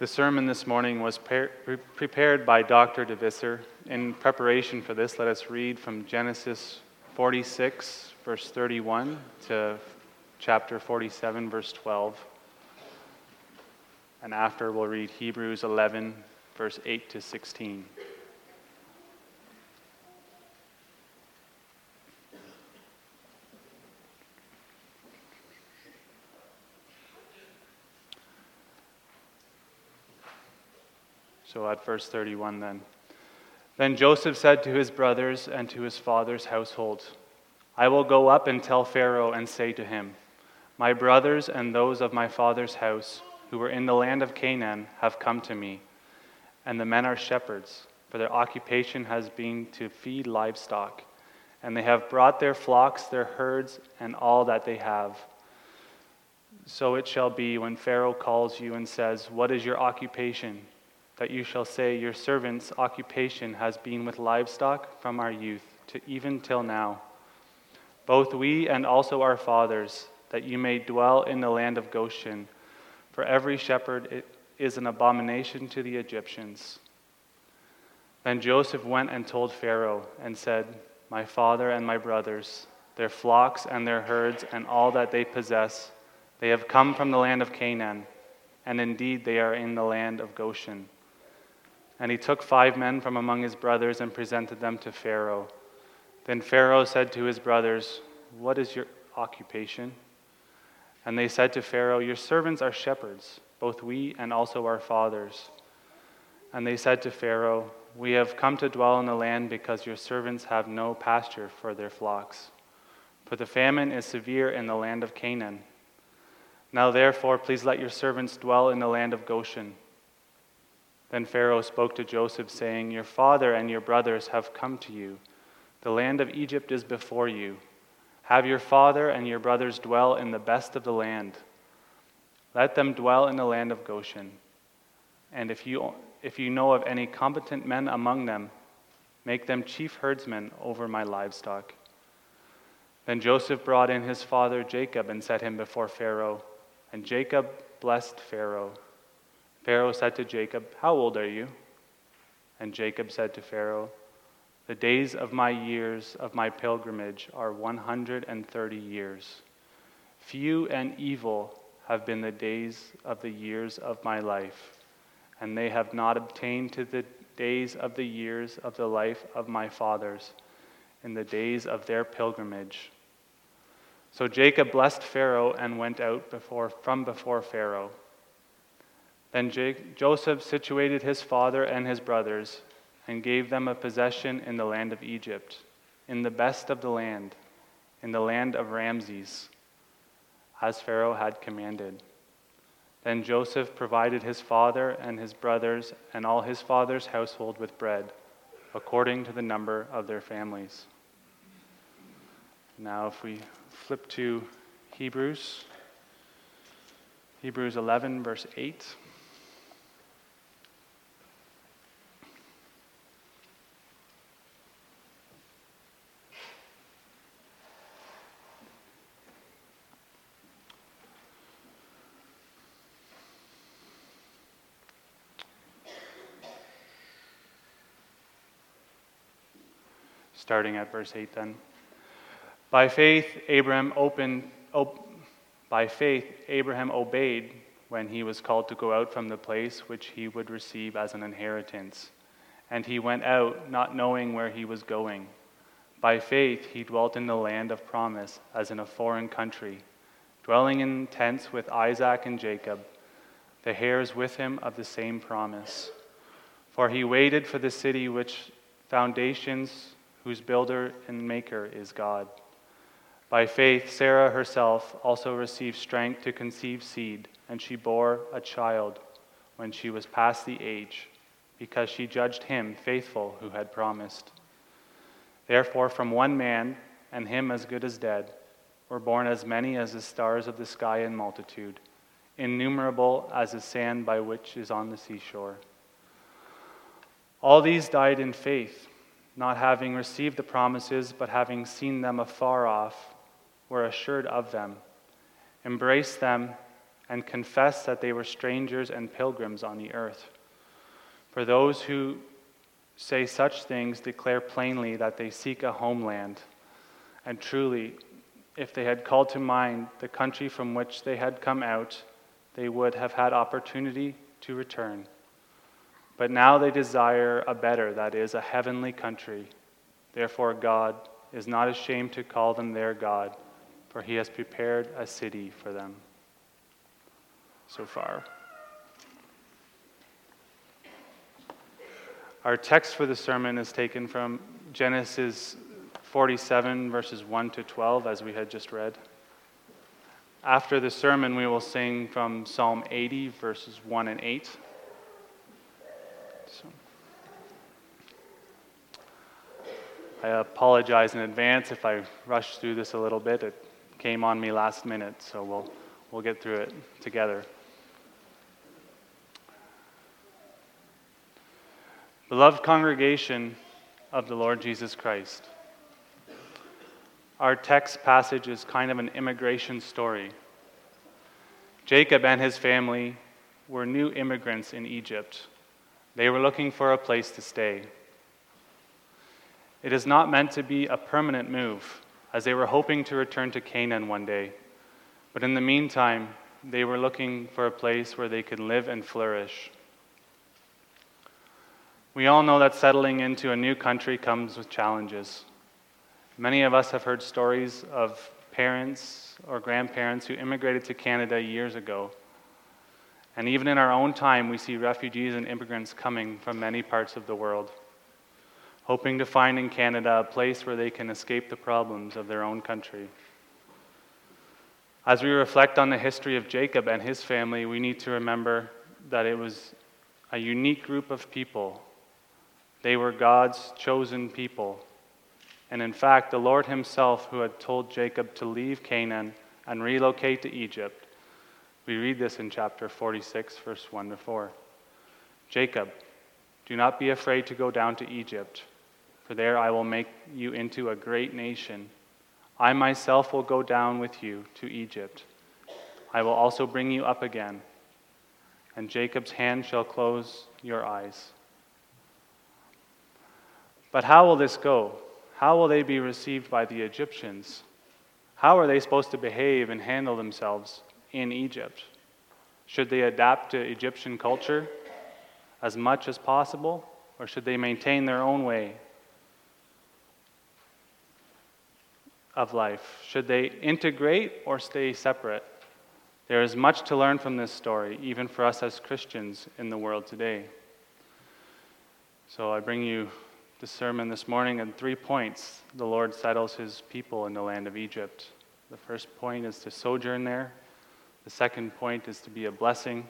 The sermon this morning was par- prepared by Dr. DeVisser. In preparation for this, let us read from Genesis 46, verse 31, to chapter 47, verse 12. And after, we'll read Hebrews 11, verse 8 to 16. So at verse 31 then. Then Joseph said to his brothers and to his father's household, I will go up and tell Pharaoh and say to him, My brothers and those of my father's house who were in the land of Canaan have come to me, and the men are shepherds, for their occupation has been to feed livestock, and they have brought their flocks, their herds, and all that they have. So it shall be when Pharaoh calls you and says, What is your occupation? That you shall say, Your servant's occupation has been with livestock from our youth to even till now. Both we and also our fathers, that you may dwell in the land of Goshen, for every shepherd is an abomination to the Egyptians. Then Joseph went and told Pharaoh and said, My father and my brothers, their flocks and their herds and all that they possess, they have come from the land of Canaan, and indeed they are in the land of Goshen. And he took five men from among his brothers and presented them to Pharaoh. Then Pharaoh said to his brothers, What is your occupation? And they said to Pharaoh, Your servants are shepherds, both we and also our fathers. And they said to Pharaoh, We have come to dwell in the land because your servants have no pasture for their flocks. For the famine is severe in the land of Canaan. Now therefore, please let your servants dwell in the land of Goshen then Pharaoh spoke to Joseph, saying, Your father and your brothers have come to you. The land of Egypt is before you. Have your father and your brothers dwell in the best of the land. Let them dwell in the land of Goshen. And if you, if you know of any competent men among them, make them chief herdsmen over my livestock. Then Joseph brought in his father Jacob and set him before Pharaoh. And Jacob blessed Pharaoh. Pharaoh said to Jacob, How old are you? And Jacob said to Pharaoh, The days of my years of my pilgrimage are 130 years. Few and evil have been the days of the years of my life, and they have not obtained to the days of the years of the life of my fathers in the days of their pilgrimage. So Jacob blessed Pharaoh and went out before, from before Pharaoh. Then Joseph situated his father and his brothers and gave them a possession in the land of Egypt, in the best of the land, in the land of Ramses, as Pharaoh had commanded. Then Joseph provided his father and his brothers and all his father's household with bread, according to the number of their families. Now, if we flip to Hebrews, Hebrews 11, verse 8. Starting at verse 8 then. By faith, Abraham opened, op- by faith, Abraham obeyed when he was called to go out from the place which he would receive as an inheritance. And he went out, not knowing where he was going. By faith, he dwelt in the land of promise, as in a foreign country, dwelling in tents with Isaac and Jacob, the heirs with him of the same promise. For he waited for the city which foundations whose builder and maker is God. By faith, Sarah herself also received strength to conceive seed, and she bore a child when she was past the age, because she judged him faithful who had promised. Therefore, from one man, and him as good as dead, were born as many as the stars of the sky in multitude, innumerable as the sand by which is on the seashore. All these died in faith not having received the promises, but having seen them afar off, were assured of them, embraced them, and confessed that they were strangers and pilgrims on the earth. For those who say such things declare plainly that they seek a homeland. And truly, if they had called to mind the country from which they had come out, they would have had opportunity to return. But now they desire a better, that is, a heavenly country. Therefore, God is not ashamed to call them their God, for he has prepared a city for them. So far. Our text for the sermon is taken from Genesis 47, verses 1 to 12, as we had just read. After the sermon, we will sing from Psalm 80, verses 1 and 8. So. I apologize in advance if I rush through this a little bit. It came on me last minute, so we'll, we'll get through it together. Beloved congregation of the Lord Jesus Christ, our text passage is kind of an immigration story. Jacob and his family were new immigrants in Egypt. They were looking for a place to stay. It is not meant to be a permanent move, as they were hoping to return to Canaan one day. But in the meantime, they were looking for a place where they could live and flourish. We all know that settling into a new country comes with challenges. Many of us have heard stories of parents or grandparents who immigrated to Canada years ago. And even in our own time, we see refugees and immigrants coming from many parts of the world hoping to find in Canada a place where they can escape the problems of their own country. As we reflect on the history of Jacob and his family, we need to remember that it was a unique group of people. They were God's chosen people. And in fact, the Lord Himself, who had told Jacob to leave Canaan and relocate to Egypt, we read this in chapter 46, verse 1 to 4. Jacob, do not be afraid to go down to Egypt for there I will make you into a great nation. I myself will go down with you to Egypt. I will also bring you up again, and Jacob's hand shall close your eyes. But how will this go? How will they be received by the Egyptians? How are they supposed to behave and handle themselves in Egypt? Should they adapt to Egyptian culture as much as possible, or should they maintain their own way of life? Should they integrate or stay separate? There is much to learn from this story, even for us as Christians in the world today. So I bring you the sermon this morning in three points. The Lord settles his people in the land of Egypt. The first point is to sojourn there, the second point is to be a blessing,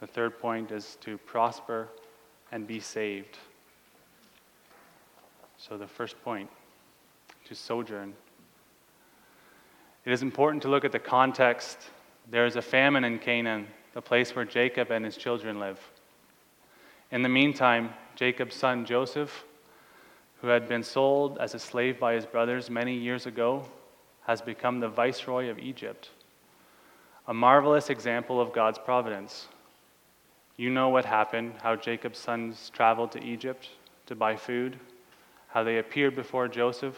the third point is to prosper and be saved. So the first point, to sojourn. It is important to look at the context. There is a famine in Canaan, the place where Jacob and his children live. In the meantime, Jacob's son Joseph, who had been sold as a slave by his brothers many years ago, has become the viceroy of Egypt. A marvelous example of God's providence. You know what happened, how Jacob's sons traveled to Egypt to buy food, how they appeared before Joseph,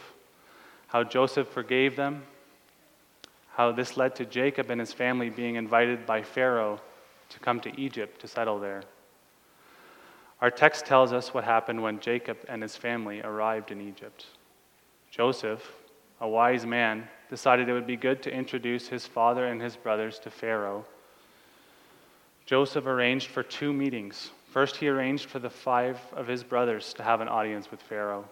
how Joseph forgave them how this led to Jacob and his family being invited by Pharaoh to come to Egypt to settle there. Our text tells us what happened when Jacob and his family arrived in Egypt. Joseph, a wise man, decided it would be good to introduce his father and his brothers to Pharaoh. Joseph arranged for two meetings. First, he arranged for the five of his brothers to have an audience with Pharaoh.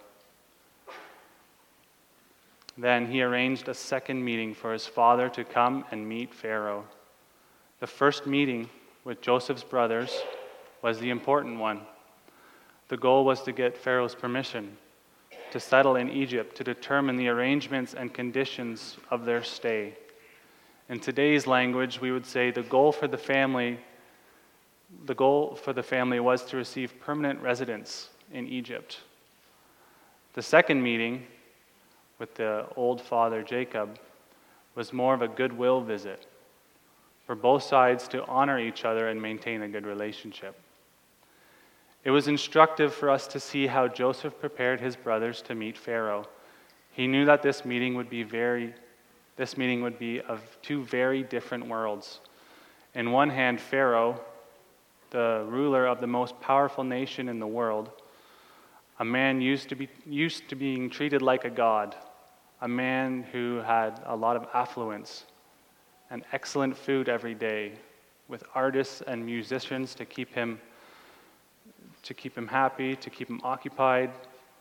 Then he arranged a second meeting for his father to come and meet Pharaoh. The first meeting with Joseph's brothers was the important one. The goal was to get Pharaoh's permission to settle in Egypt to determine the arrangements and conditions of their stay. In today's language, we would say the goal for the family the goal for the family was to receive permanent residence in Egypt. The second meeting with the old father Jacob was more of a goodwill visit for both sides to honor each other and maintain a good relationship. It was instructive for us to see how Joseph prepared his brothers to meet Pharaoh. He knew that this meeting would be very this meeting would be of two very different worlds. In one hand, Pharaoh, the ruler of the most powerful nation in the world, a man used to, be, used to being treated like a god, a man who had a lot of affluence and excellent food every day, with artists and musicians to keep him to keep him happy, to keep him occupied,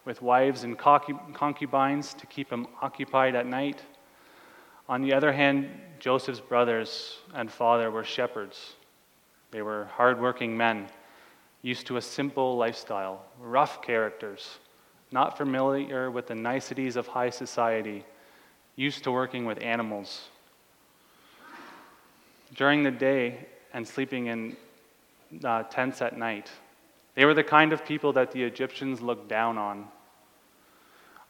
with wives and concubines to keep him occupied at night. On the other hand, Joseph's brothers and father were shepherds. They were hardworking men, used to a simple lifestyle, rough characters, not familiar with the niceties of high society, used to working with animals. During the day and sleeping in uh, tents at night, they were the kind of people that the Egyptians looked down on.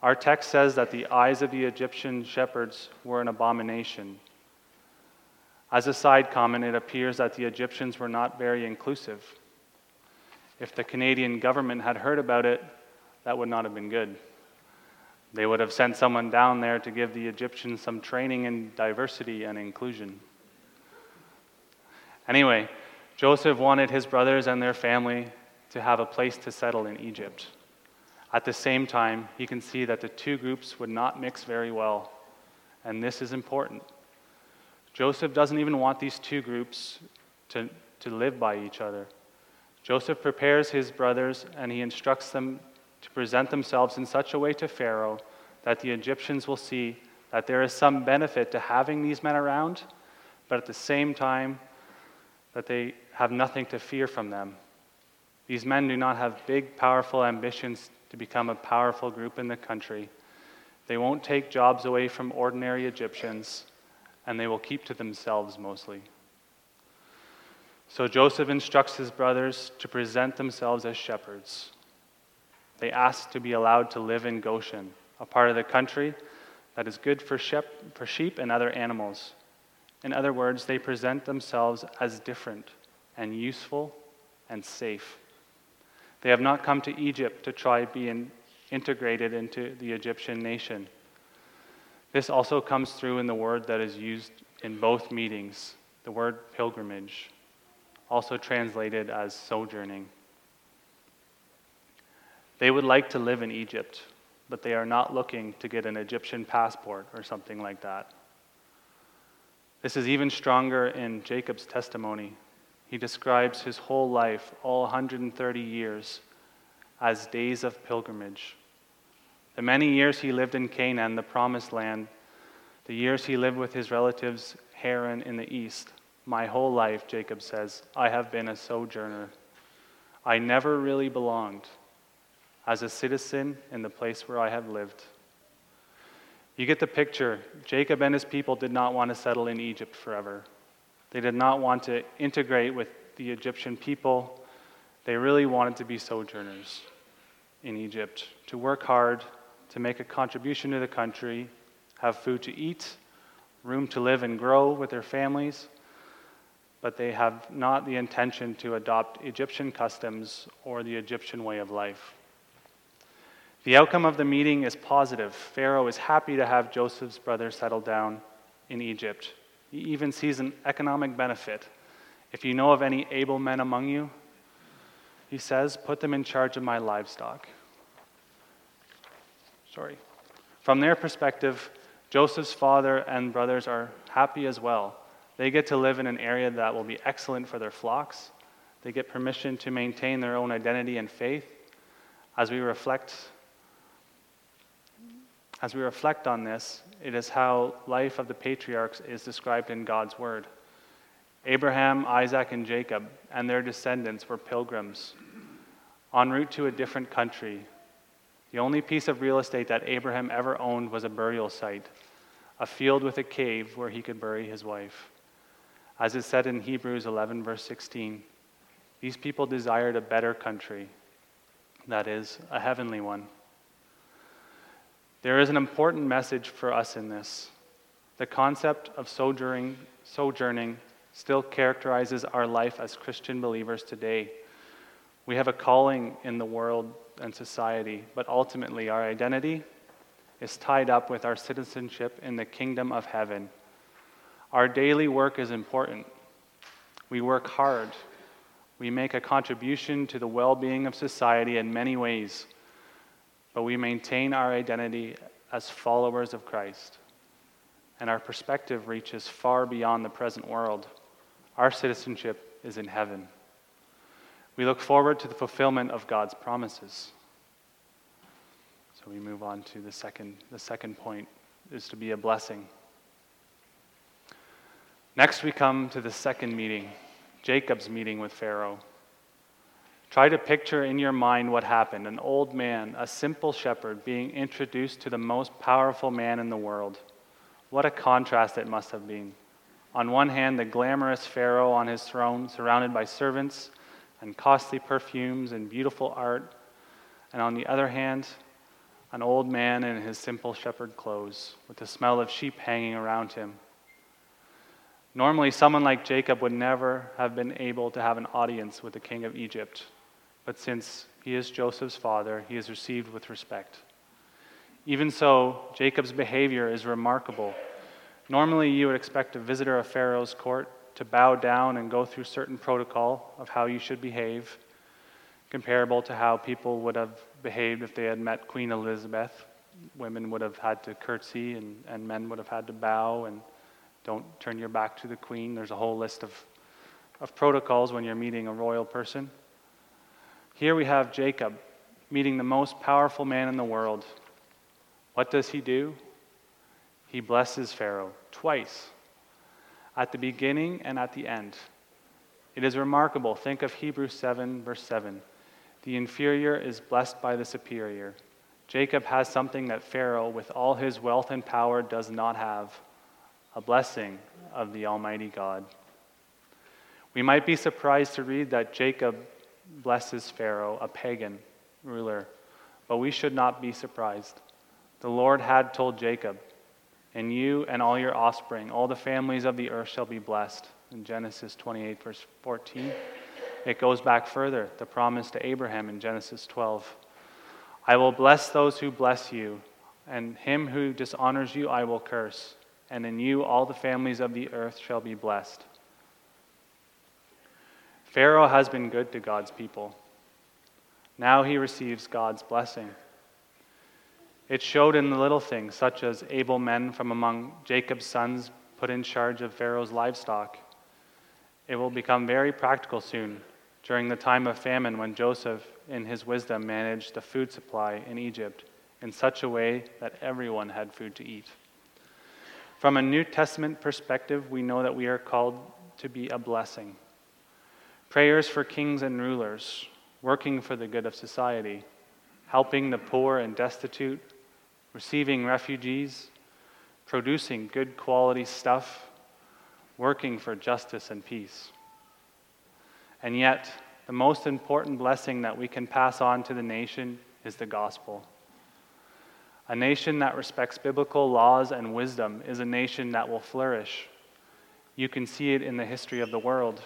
Our text says that the eyes of the Egyptian shepherds were an abomination. As a side comment, it appears that the Egyptians were not very inclusive. If the Canadian government had heard about it, that would not have been good. They would have sent someone down there to give the Egyptians some training in diversity and inclusion. Anyway, Joseph wanted his brothers and their family to have a place to settle in Egypt. At the same time, he can see that the two groups would not mix very well, and this is important. Joseph doesn't even want these two groups to, to live by each other. Joseph prepares his brothers and he instructs them to present themselves in such a way to Pharaoh that the Egyptians will see that there is some benefit to having these men around, but at the same time, that they have nothing to fear from them. These men do not have big, powerful ambitions to become a powerful group in the country. They won't take jobs away from ordinary Egyptians, and they will keep to themselves mostly. So Joseph instructs his brothers to present themselves as shepherds. They ask to be allowed to live in Goshen, a part of the country that is good for, shep- for sheep and other animals. In other words, they present themselves as different and useful and safe. They have not come to Egypt to try being integrated into the Egyptian nation. This also comes through in the word that is used in both meetings, the word pilgrimage, also translated as sojourning. They would like to live in Egypt, but they are not looking to get an Egyptian passport or something like that. This is even stronger in Jacob's testimony he describes his whole life, all 130 years, as days of pilgrimage. The many years he lived in Canaan, the promised land, the years he lived with his relatives Haran in the east, my whole life, Jacob says, I have been a sojourner. I never really belonged as a citizen in the place where I have lived. You get the picture. Jacob and his people did not want to settle in Egypt forever. They did not want to integrate with the Egyptian people. They really wanted to be sojourners in Egypt, to work hard, to make a contribution to the country, have food to eat, room to live and grow with their families, but they have not the intention to adopt Egyptian customs or the Egyptian way of life. The outcome of the meeting is positive. Pharaoh is happy to have Joseph's brother settle down in Egypt. He even sees an economic benefit. If you know of any able men among you, he says, put them in charge of my livestock. Sorry. From their perspective, Joseph's father and brothers are happy as well. They get to live in an area that will be excellent for their flocks. They get permission to maintain their own identity and faith. As we reflect as we reflect on this, it is how life of the patriarchs is described in God's word. Abraham, Isaac, and Jacob and their descendants were pilgrims en route to a different country. The only piece of real estate that Abraham ever owned was a burial site, a field with a cave where he could bury his wife. As is said in Hebrews 11, verse 16, these people desired a better country, that is, a heavenly one. There is an important message for us in this. The concept of sojourning, sojourning still characterizes our life as Christian believers today. We have a calling in the world and society, but ultimately our identity is tied up with our citizenship in the kingdom of heaven. Our daily work is important. We work hard. We make a contribution to the well being of society in many ways, but we maintain our identity as followers of Christ. And our perspective reaches far beyond the present world. Our citizenship is in heaven. We look forward to the fulfillment of God's promises. So we move on to the second, the second point is to be a blessing. Next, we come to the second meeting, Jacob's meeting with Pharaoh. Try to picture in your mind what happened an old man, a simple shepherd, being introduced to the most powerful man in the world. What a contrast it must have been. On one hand, the glamorous Pharaoh on his throne, surrounded by servants and costly perfumes and beautiful art. And on the other hand, an old man in his simple shepherd clothes, with the smell of sheep hanging around him. Normally, someone like Jacob would never have been able to have an audience with the king of Egypt, but since he is Joseph's father, he is received with respect. Even so, Jacob's behavior is remarkable. Normally, you would expect a visitor of Pharaoh's court to bow down and go through certain protocol of how you should behave, comparable to how people would have behaved if they had met Queen Elizabeth. Women would have had to curtsy, and, and men would have had to bow, and don't turn your back to the queen. There's a whole list of, of protocols when you're meeting a royal person. Here we have Jacob meeting the most powerful man in the world. What does he do? He blesses Pharaoh twice, at the beginning and at the end. It is remarkable. Think of Hebrews 7, verse 7. The inferior is blessed by the superior. Jacob has something that Pharaoh, with all his wealth and power, does not have a blessing of the Almighty God. We might be surprised to read that Jacob blesses Pharaoh, a pagan ruler, but we should not be surprised. The Lord had told Jacob, and you and all your offspring, all the families of the earth shall be blessed. In Genesis 28, verse 14. It goes back further, the promise to Abraham in Genesis 12. I will bless those who bless you, and him who dishonors you I will curse, and in you all the families of the earth shall be blessed. Pharaoh has been good to God's people. Now he receives God's blessing. It showed in the little things, such as able men from among Jacob's sons put in charge of Pharaoh's livestock. It will become very practical soon, during the time of famine when Joseph, in his wisdom, managed the food supply in Egypt in such a way that everyone had food to eat. From a New Testament perspective, we know that we are called to be a blessing. Prayers for kings and rulers, working for the good of society, helping the poor and destitute, receiving refugees, producing good quality stuff, working for justice and peace. And yet, the most important blessing that we can pass on to the nation is the gospel. A nation that respects biblical laws and wisdom is a nation that will flourish. You can see it in the history of the world.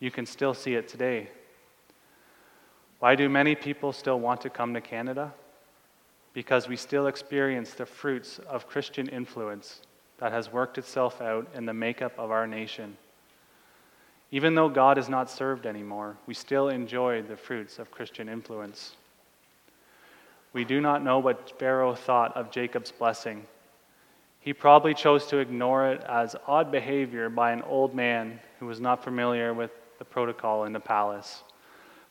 You can still see it today. Why do many people still want to come to Canada? because we still experience the fruits of Christian influence that has worked itself out in the makeup of our nation. Even though God is not served anymore, we still enjoy the fruits of Christian influence. We do not know what Pharaoh thought of Jacob's blessing. He probably chose to ignore it as odd behavior by an old man who was not familiar with the protocol in the palace.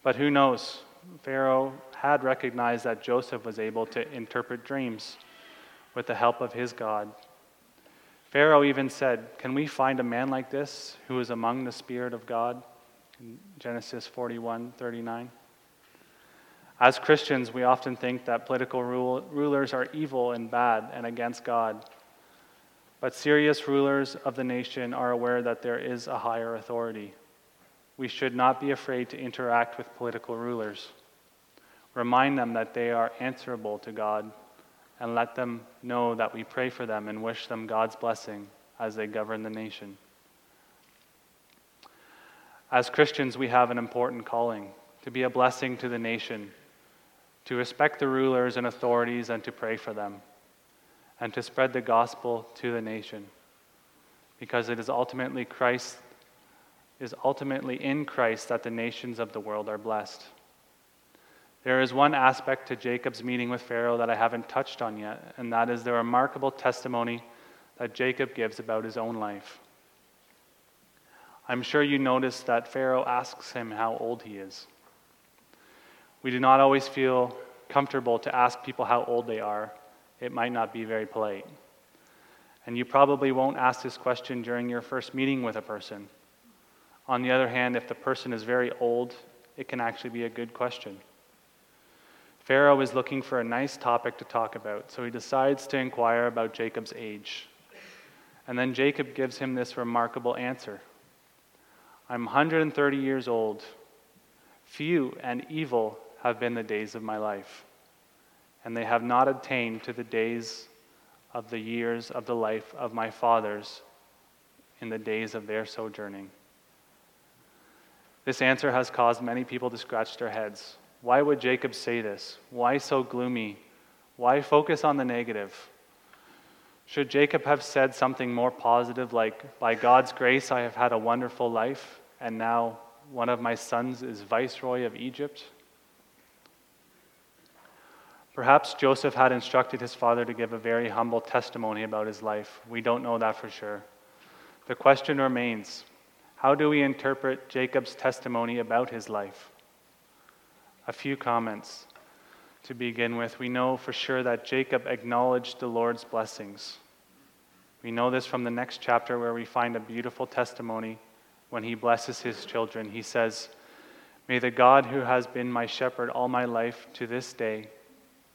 But who knows? Pharaoh had recognized that Joseph was able to interpret dreams with the help of his God. Pharaoh even said, Can we find a man like this who is among the Spirit of God? In Genesis 41 39. As Christians, we often think that political rule, rulers are evil and bad and against God. But serious rulers of the nation are aware that there is a higher authority. We should not be afraid to interact with political rulers. Remind them that they are answerable to God, and let them know that we pray for them and wish them God's blessing as they govern the nation. As Christians, we have an important calling to be a blessing to the nation, to respect the rulers and authorities and to pray for them, and to spread the gospel to the nation. Because it is ultimately Christ is ultimately in Christ that the nations of the world are blessed. There is one aspect to Jacob's meeting with Pharaoh that I haven't touched on yet, and that is the remarkable testimony that Jacob gives about his own life. I'm sure you noticed that Pharaoh asks him how old he is. We do not always feel comfortable to ask people how old they are. It might not be very polite. And you probably won't ask this question during your first meeting with a person. On the other hand, if the person is very old, it can actually be a good question. Pharaoh is looking for a nice topic to talk about, so he decides to inquire about Jacob's age. And then Jacob gives him this remarkable answer I'm 130 years old. Few and evil have been the days of my life, and they have not attained to the days of the years of the life of my fathers in the days of their sojourning. This answer has caused many people to scratch their heads. Why would Jacob say this? Why so gloomy? Why focus on the negative? Should Jacob have said something more positive, like, By God's grace, I have had a wonderful life, and now one of my sons is viceroy of Egypt? Perhaps Joseph had instructed his father to give a very humble testimony about his life. We don't know that for sure. The question remains how do we interpret Jacob's testimony about his life? A few comments. To begin with, we know for sure that Jacob acknowledged the Lord's blessings. We know this from the next chapter where we find a beautiful testimony when he blesses his children. He says, May the God who has been my shepherd all my life to this day,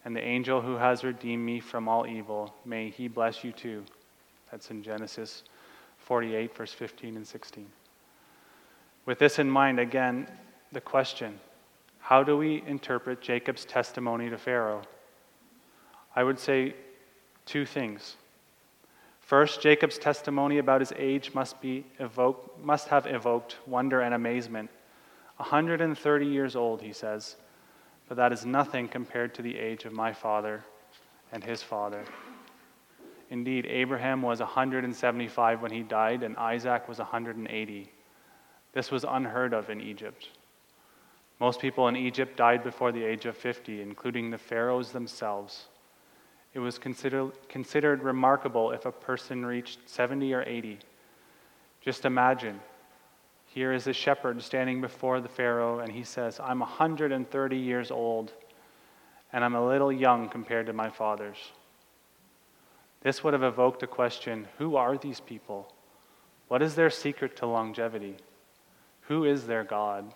and the angel who has redeemed me from all evil, may he bless you too. That's in Genesis 48, verse 15 and 16. With this in mind, again, the question how do we interpret Jacob's testimony to Pharaoh? I would say two things. First, Jacob's testimony about his age must, be evoke, must have evoked wonder and amazement. 130 years old, he says, but that is nothing compared to the age of my father and his father. Indeed, Abraham was 175 when he died, and Isaac was 180. This was unheard of in Egypt. Most people in Egypt died before the age of 50, including the pharaohs themselves. It was consider, considered remarkable if a person reached 70 or 80. Just imagine here is a shepherd standing before the Pharaoh, and he says, I'm 130 years old, and I'm a little young compared to my fathers. This would have evoked a question who are these people? What is their secret to longevity? Who is their God?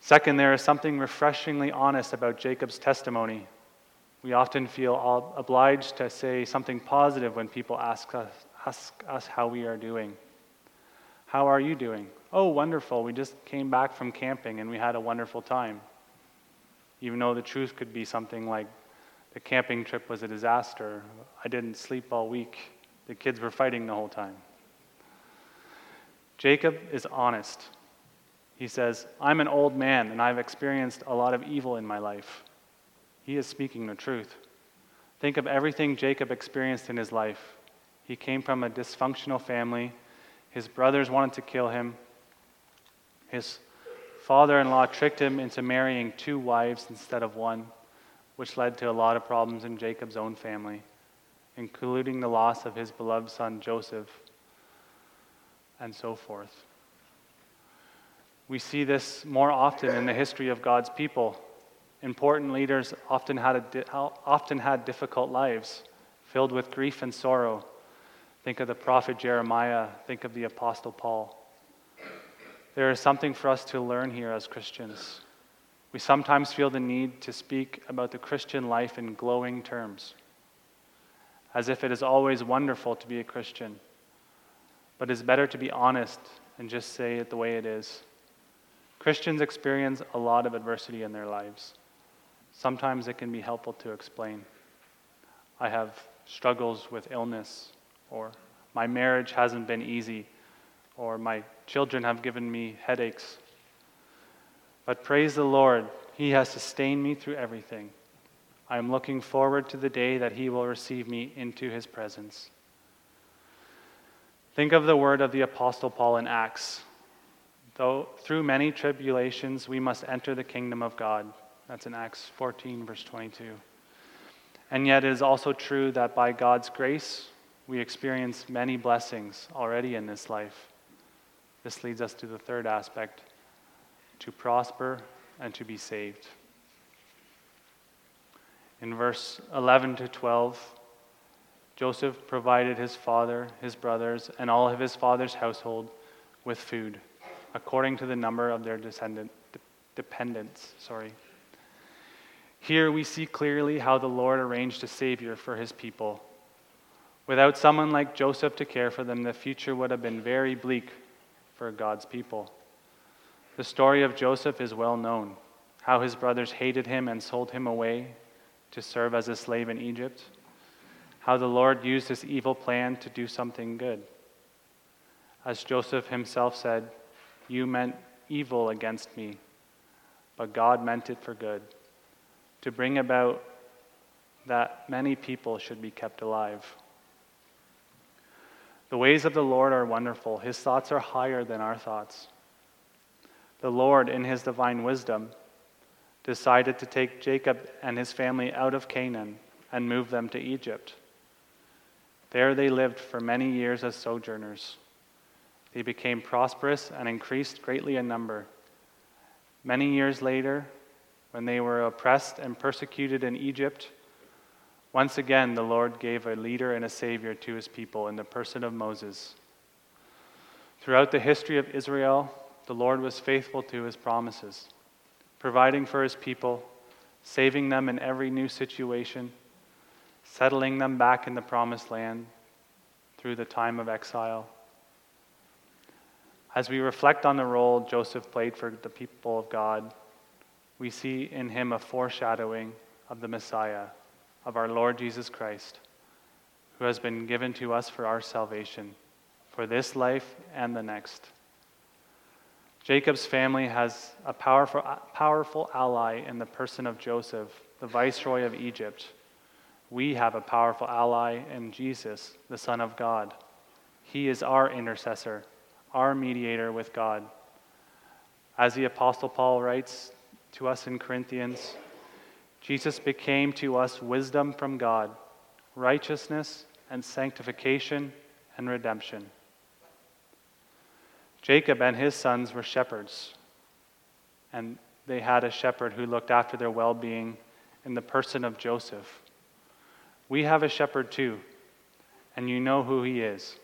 Second, there is something refreshingly honest about Jacob's testimony. We often feel obliged to say something positive when people ask us, ask us how we are doing. How are you doing? Oh, wonderful. We just came back from camping and we had a wonderful time. Even though the truth could be something like the camping trip was a disaster. I didn't sleep all week. The kids were fighting the whole time. Jacob is honest. He says, I'm an old man and I've experienced a lot of evil in my life. He is speaking the truth. Think of everything Jacob experienced in his life. He came from a dysfunctional family. His brothers wanted to kill him. His father in law tricked him into marrying two wives instead of one, which led to a lot of problems in Jacob's own family, including the loss of his beloved son Joseph, and so forth. We see this more often in the history of God's people. Important leaders often had, di- often had difficult lives filled with grief and sorrow. Think of the prophet Jeremiah, think of the apostle Paul. There is something for us to learn here as Christians. We sometimes feel the need to speak about the Christian life in glowing terms, as if it is always wonderful to be a Christian. But it's better to be honest and just say it the way it is. Christians experience a lot of adversity in their lives. Sometimes it can be helpful to explain. I have struggles with illness, or my marriage hasn't been easy, or my children have given me headaches. But praise the Lord, He has sustained me through everything. I am looking forward to the day that He will receive me into His presence. Think of the word of the Apostle Paul in Acts. Though through many tribulations we must enter the kingdom of God. That's in Acts 14, verse 22. And yet it is also true that by God's grace, we experience many blessings already in this life. This leads us to the third aspect to prosper and to be saved. In verse 11 to 12, Joseph provided his father, his brothers, and all of his father's household with food, according to the number of their descendant, dependents. Sorry. Here we see clearly how the Lord arranged a Savior for his people. Without someone like Joseph to care for them, the future would have been very bleak for God's people. The story of Joseph is well known how his brothers hated him and sold him away to serve as a slave in Egypt, how the Lord used his evil plan to do something good. As Joseph himself said, You meant evil against me, but God meant it for good, to bring about that many people should be kept alive. The ways of the Lord are wonderful. His thoughts are higher than our thoughts. The Lord, in his divine wisdom, decided to take Jacob and his family out of Canaan and move them to Egypt. There they lived for many years as sojourners. They became prosperous and increased greatly in number. Many years later, when they were oppressed and persecuted in Egypt, once again, the Lord gave a leader and a savior to his people in the person of Moses. Throughout the history of Israel, the Lord was faithful to his promises, providing for his people, saving them in every new situation, settling them back in the promised land through the time of exile. As we reflect on the role Joseph played for the people of God, we see in him a foreshadowing of the Messiah of our Lord Jesus Christ, who has been given to us for our salvation, for this life and the next. Jacob's family has a powerful, powerful ally in the person of Joseph, the viceroy of Egypt. We have a powerful ally in Jesus, the Son of God. He is our intercessor, our mediator with God. As the Apostle Paul writes to us in Corinthians, Jesus became to us wisdom from God, righteousness and sanctification and redemption. Jacob and his sons were shepherds, and they had a shepherd who looked after their well being in the person of Joseph. We have a shepherd too, and you know who he is.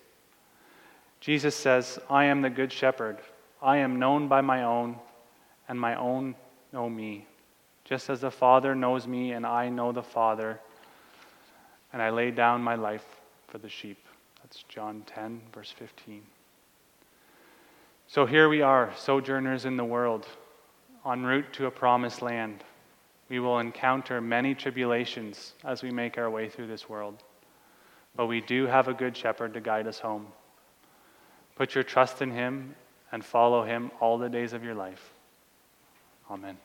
Jesus says, I am the good shepherd. I am known by my own, and my own know me just as the Father knows me and I know the Father, and I lay down my life for the sheep. That's John 10, verse 15. So here we are, sojourners in the world, en route to a promised land. We will encounter many tribulations as we make our way through this world. But we do have a good shepherd to guide us home. Put your trust in him and follow him all the days of your life. Amen.